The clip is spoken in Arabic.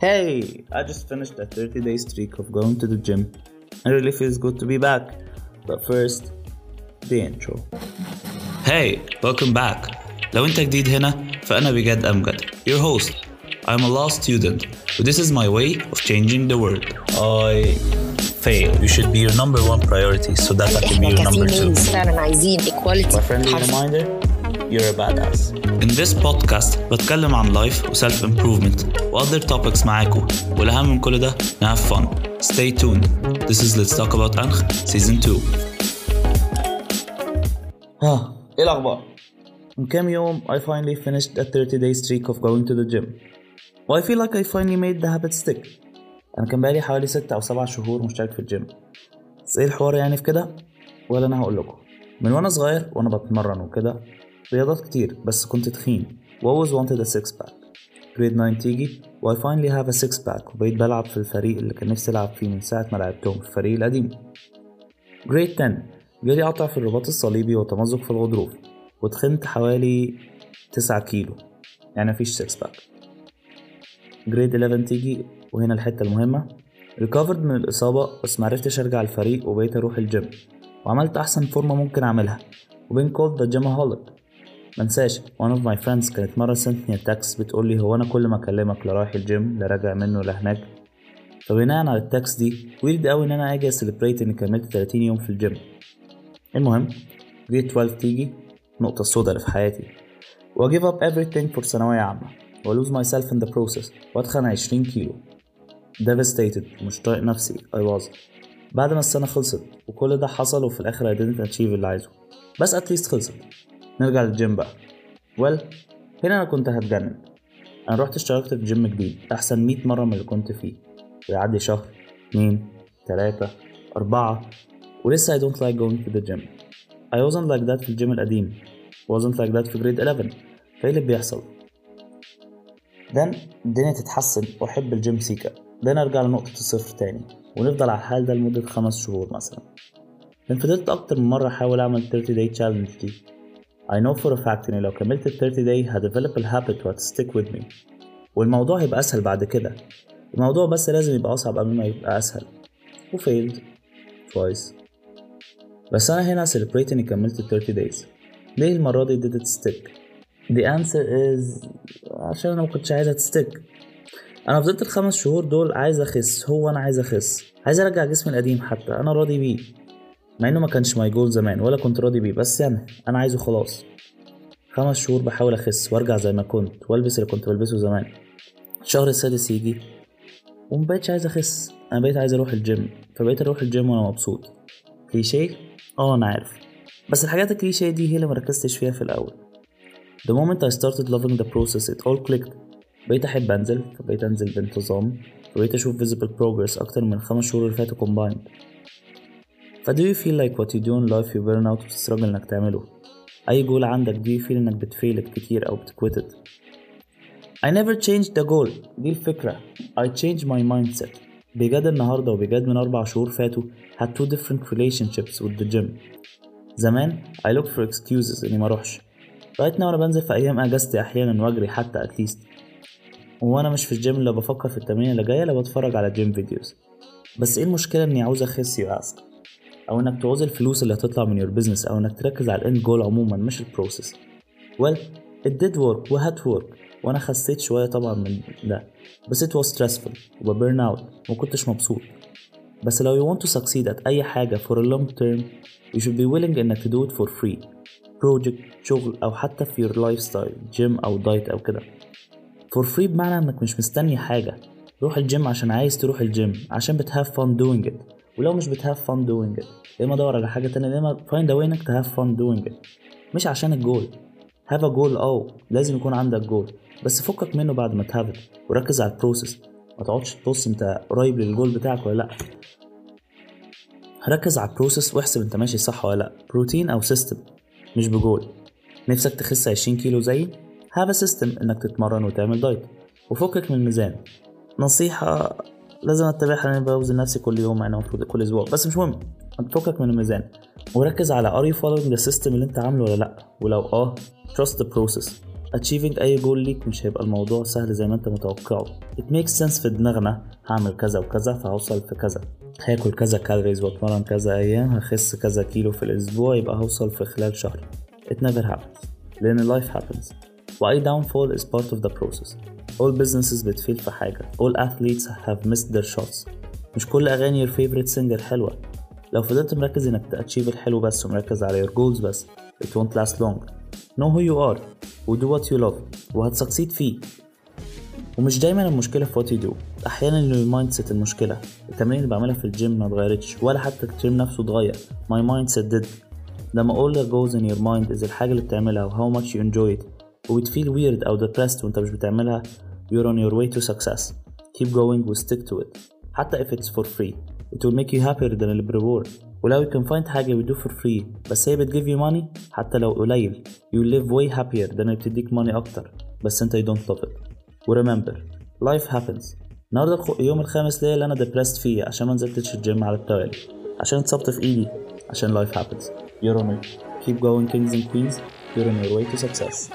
Hey, I just finished a 30 day streak of going to the gym. It really feels good to be back. But first, the intro. Hey, welcome back. لو انت جديد هنا فأنا بجد أمجد your host. I'm a law student but this is my way of changing the world. I fail. You should be your number one priority so that I can be احنا your number two. كفيميلز فعلا عايزين My equality friendly حرف. reminder you're a badass. In this podcast بتكلم عن life و self improvement و other topics معاكم والأهم من كل ده ن have fun. Stay tuned. This is Let's Talk About أنخ Season 2. ها إيه الاخبار من كام يوم I finally finished a 30 day streak of going to the gym و I feel like I finally made the habit stick أنا كان بقالي حوالي 6 أو 7 شهور مشترك في الجيم بس إيه الحوار يعني في كده ولا أنا هقول لكم من وأنا صغير وأنا بتمرن وكده رياضات كتير بس كنت تخين. و always wanted a six pack? Grade 9 تيجي و I finally have a six pack. وبقيت بلعب في الفريق اللي كان نفسي ألعب فيه من ساعة ما لعبتهم في الفريق القديم. Grade 10 جالي قطع في الرباط الصليبي وتمزق في الغضروف. وتخنت حوالي 9 كيلو. يعني مفيش 6 pack Grade 11 تيجي وهنا الحتة المهمة. Recovered من الإصابة بس معرفتش أرجع الفريق وبقيت أروح الجيم وعملت أحسن فورمة ممكن أعملها. و been called the gymholic منساش one of my friends كانت مرة sent ني text بتقولي هو أنا كل ما أكلمك لا رايح الجيم لا راجع منه لا هناك فبناء على ال text دي weird أوي إن أنا أجي أ celebrate إني كملت 30 يوم في الجيم المهم Grade 12 تيجي النقطة السوداء اللي في حياتي. و give up everything for ثانوية عامة. و lose myself in the process. وأتخن 20 كيلو. Devastated مش طايق نفسي. I was. بعد ما السنة خلصت وكل ده حصل وفي الآخر I didn't achieve اللي عايزه. بس at least خلصت. نرجع للجيم بقى. Well هنا أنا كنت هتجنن. أنا رحت اشتركت في جيم جديد أحسن 100 مرة من اللي كنت فيه. ويعدي شهر اتنين تلاتة أربعة ولسه I don't like going to the gym. I wasn't like that في الجيم القديم. Wasn't like that في Grade 11 فإيه اللي بيحصل؟ Then الدنيا تتحسن. واحب الجيم سيكا. Then أرجع لنقطة الصفر تاني. ونفضل على الحال ده لمدة خمس شهور مثلا. Then فضلت أكتر من مرة أحاول أعمل 30 day challenge دي. I know for a fact إني لو كملت ال 30 day ه develop ال habit وهت stick with me. والموضوع هيبقى أسهل بعد كده. الموضوع بس لازم يبقى أصعب قبل ما يبقى أسهل. و failed twice. بس أنا هنا celebrate إني كملت ال 30 days. ليه المرة دي did it stick؟ The answer is عشان أنا مكنتش عايزها تستيك أنا فضلت الخمس شهور دول عايز أخس. هو أنا عايز أخس. عايز أرجع جسمي القديم حتى. أنا راضي بيه. مع إنه ما كانش ماي جول زمان ولا كنت راضي بيه بس يعني أنا عايزه خلاص. خمس شهور بحاول أخس وأرجع زي ما كنت وألبس اللي كنت بلبسه زمان. الشهر السادس يجي ومبقتش عايز أخس. أنا بقيت عايز أروح الجيم فبقيت أروح الجيم وأنا مبسوط. كليشيه؟ آه أنا عارف. بس الحاجات الكليشيه دي هي اللي مركزتش فيها في الأول. The moment I started loving the process it all clicked. بقيت أحب أنزل فبقيت أنزل بانتظام فبقيت أشوف visible progress أكتر من الخمس شهور اللي فاتوا combined. ف do you feel like what you do in life you burn out وت struggle إنك تعمله? أي جول عندك do you feel إنك بتفيلت كتير أو بتكويتت I never changed the goal. دي الفكرة. I changed my mindset. بجد النهاردة وبجد من أربع شهور فاتوا had two different relationships with the gym. زمان I looked for excuses إني ما أروحش right now أنا بنزل في أيام أجازتي أحيانا وأجري حتى at least. وأنا مش في الجيم لا بفكر في التمرين اللي جاية لا بتفرج على gym videos بس إيه المشكلة إني عاوز أخس you ask أو إنك تعوز الفلوس اللي هتطلع من your business أو إنك تركز على ال end goal عموما مش ال process well it did work و had work. وأنا خسيت شوية طبعا من ده. بس it was stressful وب burn out ومكنتش مبسوط. بس لو you want to succeed at أي حاجة for a long term you should be willing إنك to do it for free. Project شغل أو حتى في your lifestyle gym أو diet أو كده. For free بمعنى إنك مش مستني حاجة. روح الجيم عشان عايز تروح الجيم عشان بت have fun doing it. ولو مش بت have fun doing it. يا إما دور على حاجة تانية؟ find a way إنك to have fun doing it مش عشان ال goal have a goal أه لازم يكون عندك جول بس فكك منه بعد ما ت have it وركز على ال process ما تقعدش تبص أنت قريب للجول بتاعك ولا لأ. ركز على ال process واحسب أنت ماشي صح ولا لأ. بروتين أو system مش بجول نفسك تخس 20 كيلو زيي have system إنك تتمرن وتعمل دايت وفكك من الميزان. نصيحة لازم اتبعها لأني بوزن نفسي كل يوم يعني المفروض كل أسبوع. بس مش مهم فكك من الميزان. وركز على are you following the system اللي أنت عامله ولا لأ؟ ولو آه trust the process. Achieving أي جول ليك مش هيبقى الموضوع سهل زي ما أنت متوقعه. It makes sense في دماغنا هعمل كذا وكذا فهوصل في كذا. هاكل كذا كالوريز واتمرن كذا أيام هخس كذا كيلو في الأسبوع يبقى هوصل في خلال شهر. It never happens لأن life happens. وأي downfall is part of the process. All businesses بت fail في حاجة. All athletes have missed their shots. مش كل أغاني your favorite singer حلوة. لو فضلت مركز إنك ت achieve الحلو بس ومركز على your goals بس it won't last long. Know who you are و do what you love وهت succeed فيه. ومش دايما المشكلة في what you do. أحيانا ال mindset المشكلة. التمارين اللي بعملها في الجيم ما اتغيرتش ولا حتى الجيم نفسه اتغير. My mindset did. لما all that goes in your mind is الحاجة اللي بتعملها و how much you enjoy it. و بتفيل weird أو depressed وأنت مش بتعملها you're on your way to success keep going و stick to it حتى if it's for free it will make you happier than the reward ولو you can find حاجة we do for free بس هي بتجيب you money حتى لو قليل you live way happier than اللي بتديك money أكتر بس انت you don't love it و remember life happens النهارده اليوم الخامس ليا اللي أنا depressed فيه عشان ما نزلتش الجيم على التوالي عشان اتصبت في ايدي عشان life happens you're on it keep going kings and queens you're on your way to success